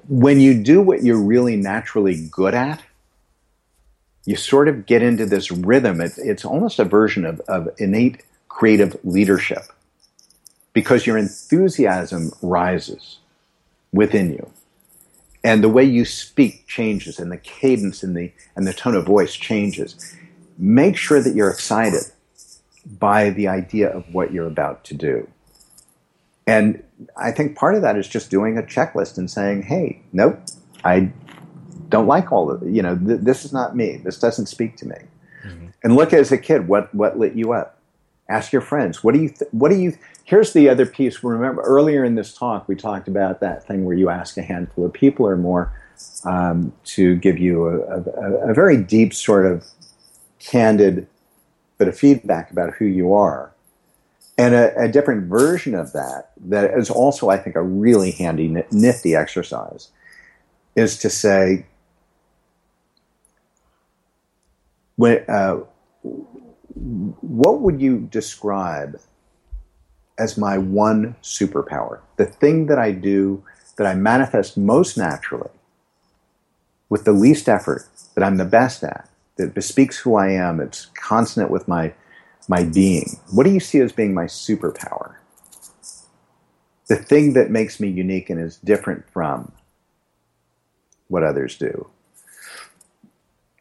when you do what you're really naturally good at, you sort of get into this rhythm. It, it's almost a version of, of innate creative leadership because your enthusiasm rises within you and the way you speak changes and the cadence and the and the tone of voice changes. Make sure that you're excited by the idea of what you're about to do. And i think part of that is just doing a checklist and saying hey nope i don't like all of it you know th- this is not me. This doesn't speak to me. Mm-hmm. and look as a kid what what lit you up? Ask your friends what do you th- what do you here's the other piece. Remember earlier in this talk we talked about that thing where you ask a handful of people or more um, to give you a, a, a, very deep sort of candid bit of feedback about who you are. And a, a different version of that that is also i think a really handy nifty exercise is to say when uh, what would you describe as my one superpower? The thing that I do that I manifest most naturally with the least effort, that I'm the best at, that bespeaks who I am, it's consonant with my, my being. What do you see as being my superpower? The thing that makes me unique and is different from what others do.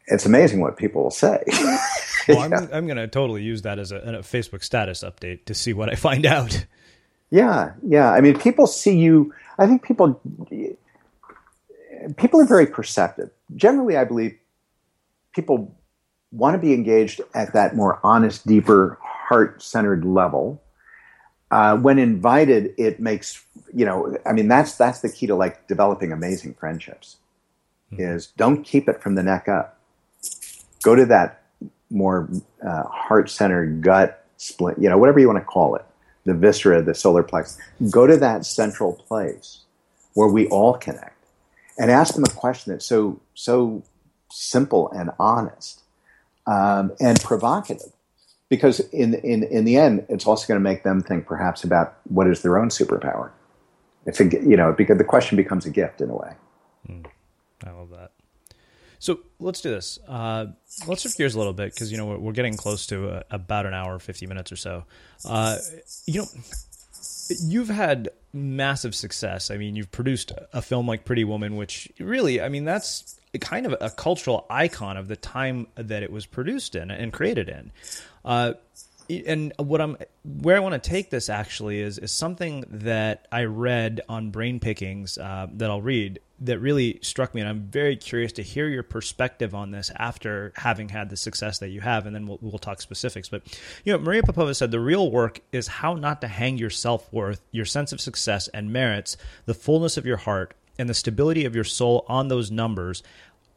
It's amazing what people will say. Well, I'm, I'm going to totally use that as a, a, Facebook status update to see what I find out. Yeah, yeah. I mean, people see you. I think people people are very perceptive. Generally, I believe people want to be engaged at that more honest, deeper, heart centered level. Uh, when invited, it makes you know. I mean, that's that's the key to like developing amazing friendships. Mm-hmm. Is don't keep it from the neck up. Go to that more uh, heart centered gut split, you know, whatever you want to call it, the viscera, the solar plexus, go to that central place where we all connect and ask them a question that's so, so simple and honest um, and provocative. Because in, in, in the end, it's also going to make them think perhaps about what is their own superpower. It's a, you know, because the question becomes a gift in a way. Mm, I love that. Let's do this. Uh, let's shift gears a little bit because you know we're, we're, getting close to uh, about an hour, fifty minutes or so. Uh, you know, you've had massive success. I mean, you've produced a film like Pretty Woman, which really, I mean, that's kind of a cultural icon of the time that it was produced in and created in. Uh, and what I'm where I want to take this actually is is something that I read on Brain Pickings uh, that I'll read that really struck me, and I'm very curious to hear your perspective on this after having had the success that you have, and then we'll, we'll talk specifics. But you know, Maria Popova said the real work is how not to hang your self worth, your sense of success and merits, the fullness of your heart, and the stability of your soul on those numbers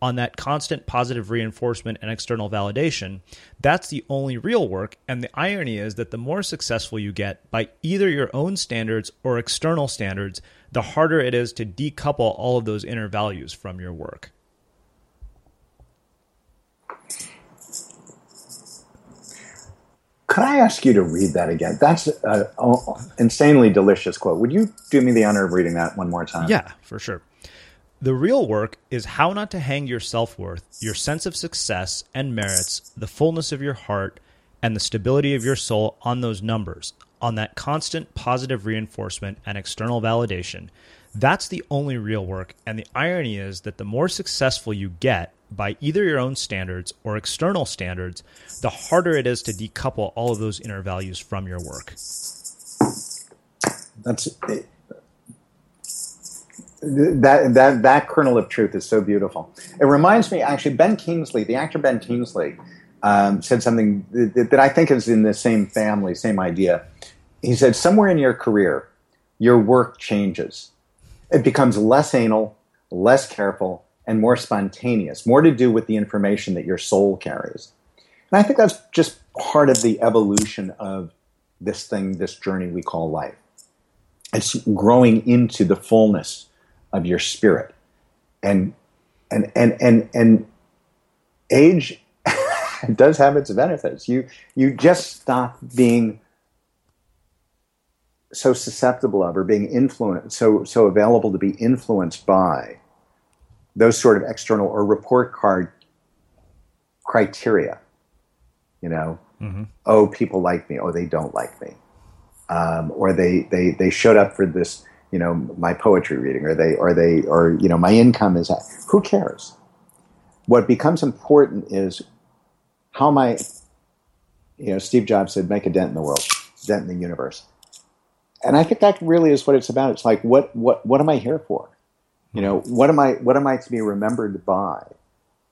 on that constant positive reinforcement and external validation, that's the only real work. And the irony is that the more successful you get by either your own standards or external standards, the harder it is to decouple all of those inner values from your work. Could I ask you to read that again? That's an insanely delicious quote. Would you do me the honor of reading that one more time? Yeah, for sure. The real work is how not to hang your self worth, your sense of success and merits, the fullness of your heart, and the stability of your soul on those numbers, on that constant positive reinforcement and external validation. That's the only real work. And the irony is that the more successful you get by either your own standards or external standards, the harder it is to decouple all of those inner values from your work. That's that that that kernel of truth is so beautiful. It reminds me, actually, Ben Kingsley, the actor Ben Kingsley, um, said something that, that I think is in the same family, same idea. He said, somewhere in your career, your work changes. It becomes less anal, less careful, and more spontaneous, more to do with the information that your soul carries. And I think that's just part of the evolution of this thing, this journey we call life. It's growing into the fullness of your spirit. And and and and and age does have its benefits. You you just stop being so susceptible of or being influenced so so available to be influenced by those sort of external or report card criteria you know mm-hmm. oh people like me oh they don't like me um, or they, they they showed up for this you know my poetry reading or they or they or you know my income is who cares? What becomes important is how i you know steve jobs said make a dent in the world dent in the universe. And i think that really is what it's about. It's like what what what am i here for? You know what am i what am i to be remembered by?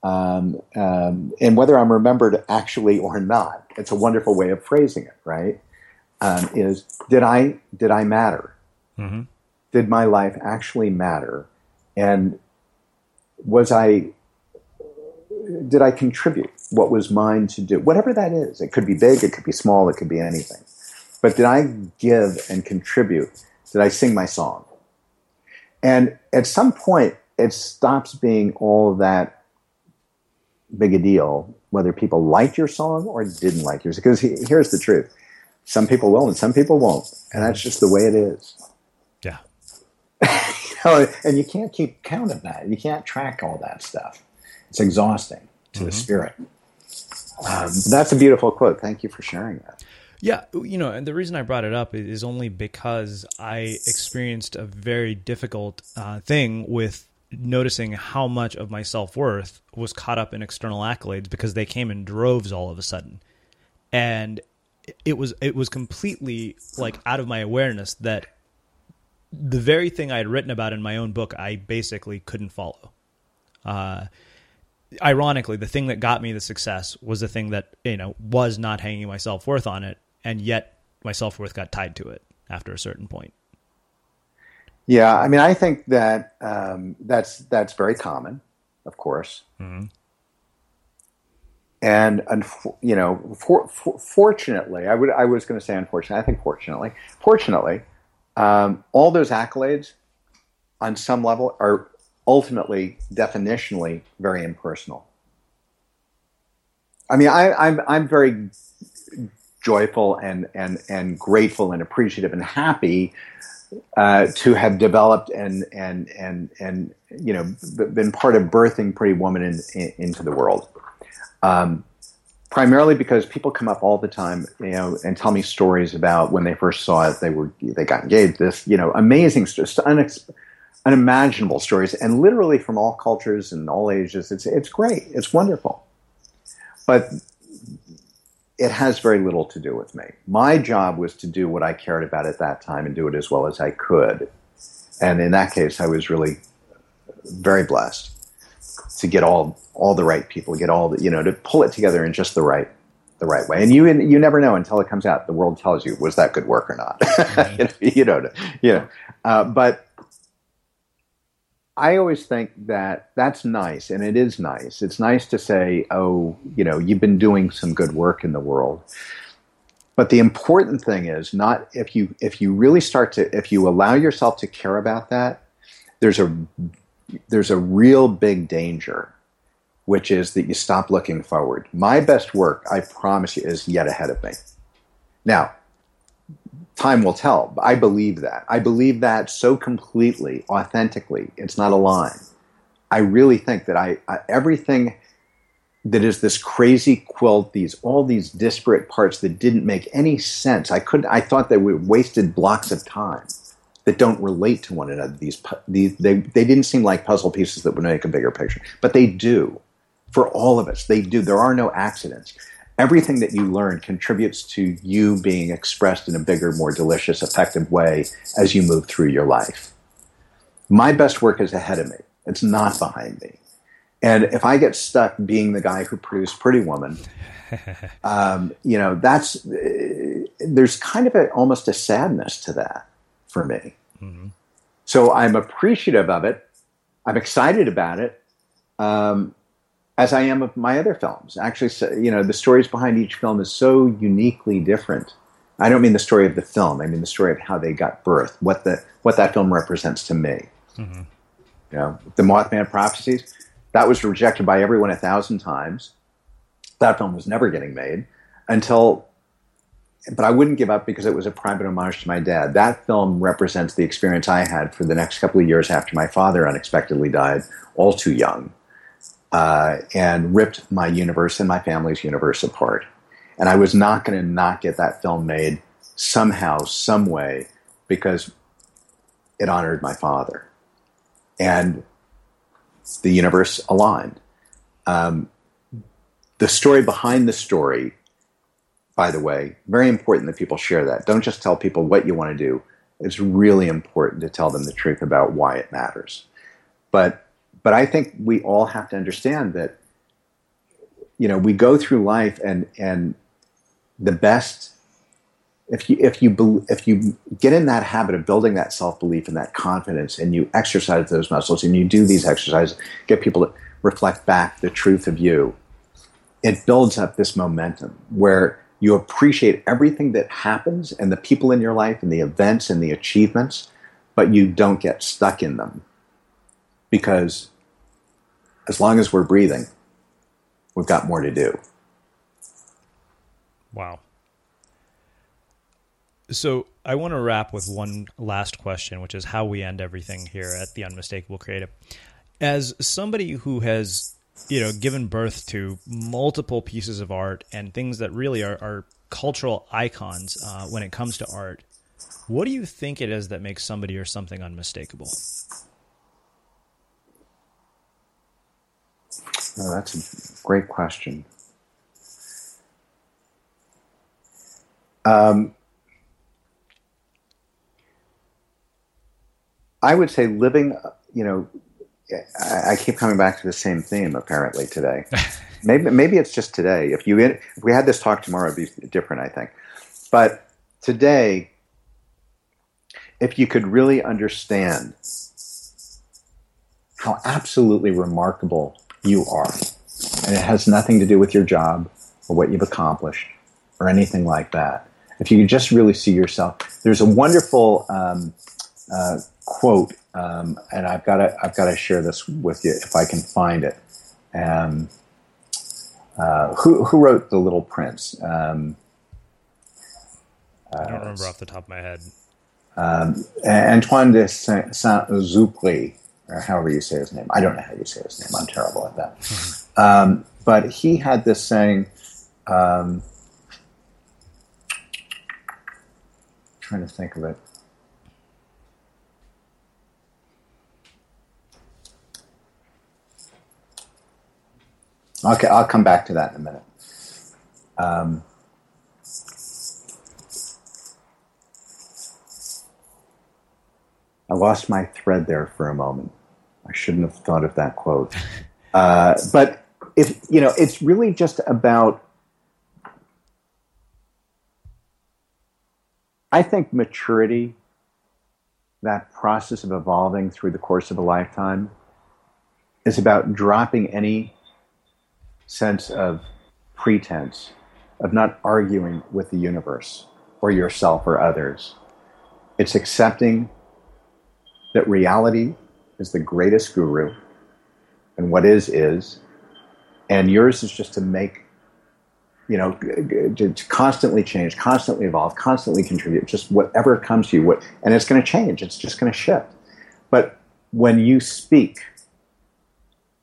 Um, um, and whether i'm remembered actually or not it's a wonderful way of phrasing it right? Um, is did i did i matter? Mm-hmm did my life actually matter? And was I, did I contribute what was mine to do? Whatever that is. It could be big, it could be small, it could be anything. But did I give and contribute? Did I sing my song? And at some point, it stops being all that big a deal whether people liked your song or didn't like yours. Because here's the truth some people will and some people won't. And that's just the way it is. you know, and you can't keep count of that. You can't track all that stuff. It's exhausting to mm-hmm. the spirit. Um, that's a beautiful quote. Thank you for sharing that. Yeah, you know, and the reason I brought it up is only because I experienced a very difficult uh, thing with noticing how much of my self worth was caught up in external accolades because they came in droves all of a sudden, and it was it was completely like out of my awareness that the very thing I had written about in my own book, I basically couldn't follow. Uh, ironically, the thing that got me the success was the thing that you know was not hanging my self worth on it, and yet my self worth got tied to it after a certain point. Yeah, I mean, I think that um, that's that's very common, of course. Mm-hmm. And you know, for, for, fortunately, I would I was going to say unfortunately. I think fortunately, fortunately, um, all those accolades, on some level, are ultimately, definitionally, very impersonal. I mean, I, I'm I'm very joyful and and and grateful and appreciative and happy uh, to have developed and and and and you know been part of birthing Pretty Woman in, in, into the world. Um, primarily because people come up all the time, you know, and tell me stories about when they first saw it, they were they got engaged. This, you know, amazing, unex- unimaginable stories, and literally from all cultures and all ages. It's it's great. It's wonderful, but it has very little to do with me. My job was to do what I cared about at that time and do it as well as I could. And in that case, I was really very blessed to get all all the right people, get all the you know to pull it together in just the right the right way. And you you never know until it comes out. The world tells you was that good work or not. You know, you know. Uh, but I always think that that's nice, and it is nice. It's nice to say, "Oh, you know, you've been doing some good work in the world." But the important thing is not if you if you really start to if you allow yourself to care about that, there's a there's a real big danger, which is that you stop looking forward. My best work, I promise you, is yet ahead of me. Now, time will tell. I believe that. I believe that so completely, authentically. It's not a line. I really think that I, I, everything that is this crazy quilt, these all these disparate parts that didn't make any sense. I couldn't. I thought they were wasted blocks of time that don't relate to one another. These, these they they didn't seem like puzzle pieces that would make a bigger picture, but they do. For all of us, they do. There are no accidents everything that you learn contributes to you being expressed in a bigger, more delicious, effective way as you move through your life. My best work is ahead of me. It's not behind me. And if I get stuck being the guy who produced Pretty Woman, um, you know, that's uh, there's kind of a, almost a sadness to that for me. Mm-hmm. So I'm appreciative of it. I'm excited about it. Um, as I am of my other films. Actually, you know, the stories behind each film is so uniquely different. I don't mean the story of the film. I mean the story of how they got birth, what the what that film represents to me. Mm-hmm. You know, the Mothman prophecies that was rejected by everyone a thousand times. That film was never getting made until. But I wouldn't give up because it was a private homage to my dad. That film represents the experience I had for the next couple of years after my father unexpectedly died, all too young uh, and ripped my universe and my family's universe apart. And I was not going to not get that film made somehow, some way, because it honored my father. And the universe aligned. Um, the story behind the story, by the way, very important that people share that. Don't just tell people what you want to do. It's really important to tell them the truth about why it matters. But but I think we all have to understand that you know we go through life and and the best if you if you if you get in that habit of building that self belief and that confidence and you exercise those muscles and you do these exercises get people to reflect back the truth of you it builds up this momentum where you appreciate everything that happens and the people in your life and the events and the achievements but you don't get stuck in them because as long as we're breathing, we've got more to do. Wow. So I want to wrap with one last question, which is how we end everything here at the Unmistakable Creative. As somebody who has, you know, given birth to multiple pieces of art and things that really are, are cultural icons uh, when it comes to art, what do you think it is that makes somebody or something unmistakable? Oh, that's a great question. Um, I would say living, you know, I, I, keep coming back to the same theme apparently today. maybe maybe it's just today. If you if we had this talk tomorrow, it'd be different, I think. But today, if you could really understand how absolutely remarkable you are. And it has nothing to do with your job or what you've accomplished or anything like that. If you could just really see yourself, there's a wonderful um, uh, quote, um, and I've got to I've got to share this with you if I can find it. Um, uh, who who wrote The Little Prince? Um, I don't remember off the top of my head. Um, Antoine de Saint-Exupéry or however you say his name. I don't know how you say his name. I'm terrible at that. Um, but he had this saying Um, trying to think of it. Okay, I'll come back to that in a minute. Um, I lost my thread there for a moment. I shouldn't have thought of that quote. Uh, but if you know, it's really just about. I think maturity, that process of evolving through the course of a lifetime, is about dropping any sense of pretense, of not arguing with the universe or yourself or others. It's accepting that reality is the greatest guru and what is is and yours is just to make you know to, constantly change constantly evolve constantly contribute just whatever comes to you what and it's going to change it's just going to shift but when you speak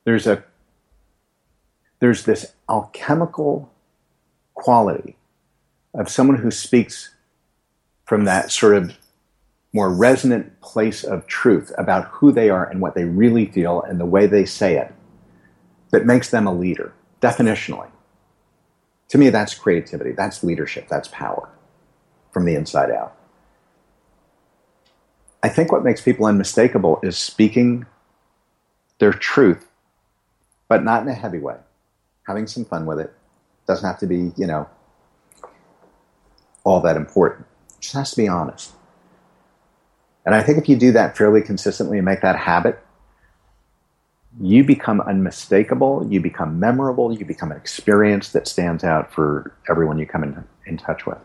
there's a there's this alchemical quality of someone who speaks from that sort of more resonant place of truth about who they are and what they really feel and the way they say it that makes them a leader, definitionally. To me, that's creativity, that's leadership, that's power from the inside out. I think what makes people unmistakable is speaking their truth, but not in a heavy way, having some fun with it. Doesn't have to be, you know, all that important. Just has to be honest. And I think if you do that fairly consistently and make that habit, you become unmistakable, you become memorable, you become an experience that stands out for everyone you come in, in touch with.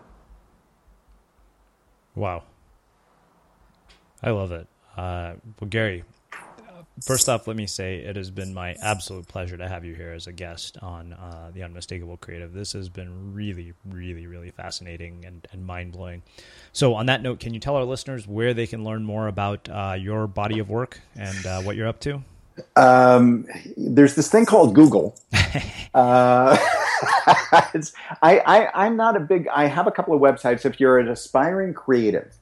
Wow. I love it. Uh, well, Gary, First off, let me say it has been my absolute pleasure to have you here as a guest on uh, the Unmistakable Creative. This has been really, really, really fascinating and, and mind blowing. So, on that note, can you tell our listeners where they can learn more about uh, your body of work and uh, what you're up to? Um, there's this thing called Google. Uh, I, I, am not a big. I have a couple of websites. If you're an aspiring creative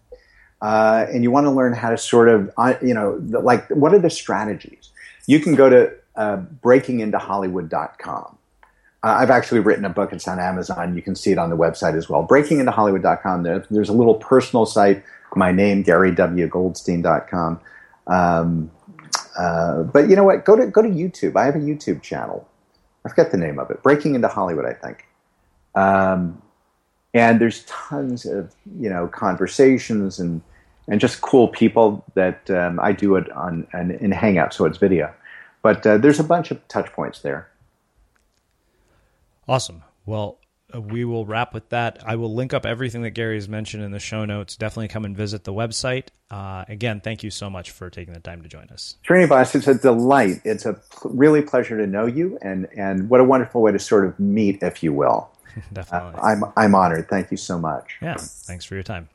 uh, and you want to learn how to sort of, uh, you know, like what are the strategies? You can go to uh, breakingintohollywood.com. Uh, I've actually written a book. It's on Amazon. You can see it on the website as well. Breakingintohollywood.com. There, there's a little personal site. My name, GaryWGoldstein.com. Um, uh, but you know what? Go to go to YouTube. I have a YouTube channel. I forget the name of it. Breaking into Hollywood, I think. Um, and there's tons of you know conversations and and just cool people that um, I do it on, in Hangout, so it's video. But uh, there's a bunch of touch points there. Awesome. Well, uh, we will wrap with that. I will link up everything that Gary has mentioned in the show notes. Definitely come and visit the website. Uh, again, thank you so much for taking the time to join us. Srinivas, it's a delight. It's a pl- really pleasure to know you, and, and what a wonderful way to sort of meet, if you will. Definitely. Uh, I'm, I'm honored. Thank you so much. Yeah, thanks for your time.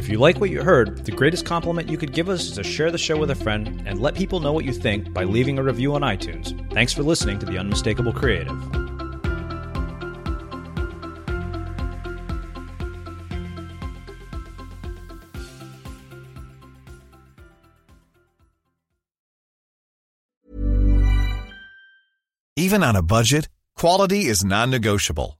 If you like what you heard, the greatest compliment you could give us is to share the show with a friend and let people know what you think by leaving a review on iTunes. Thanks for listening to The Unmistakable Creative. Even on a budget, quality is non-negotiable.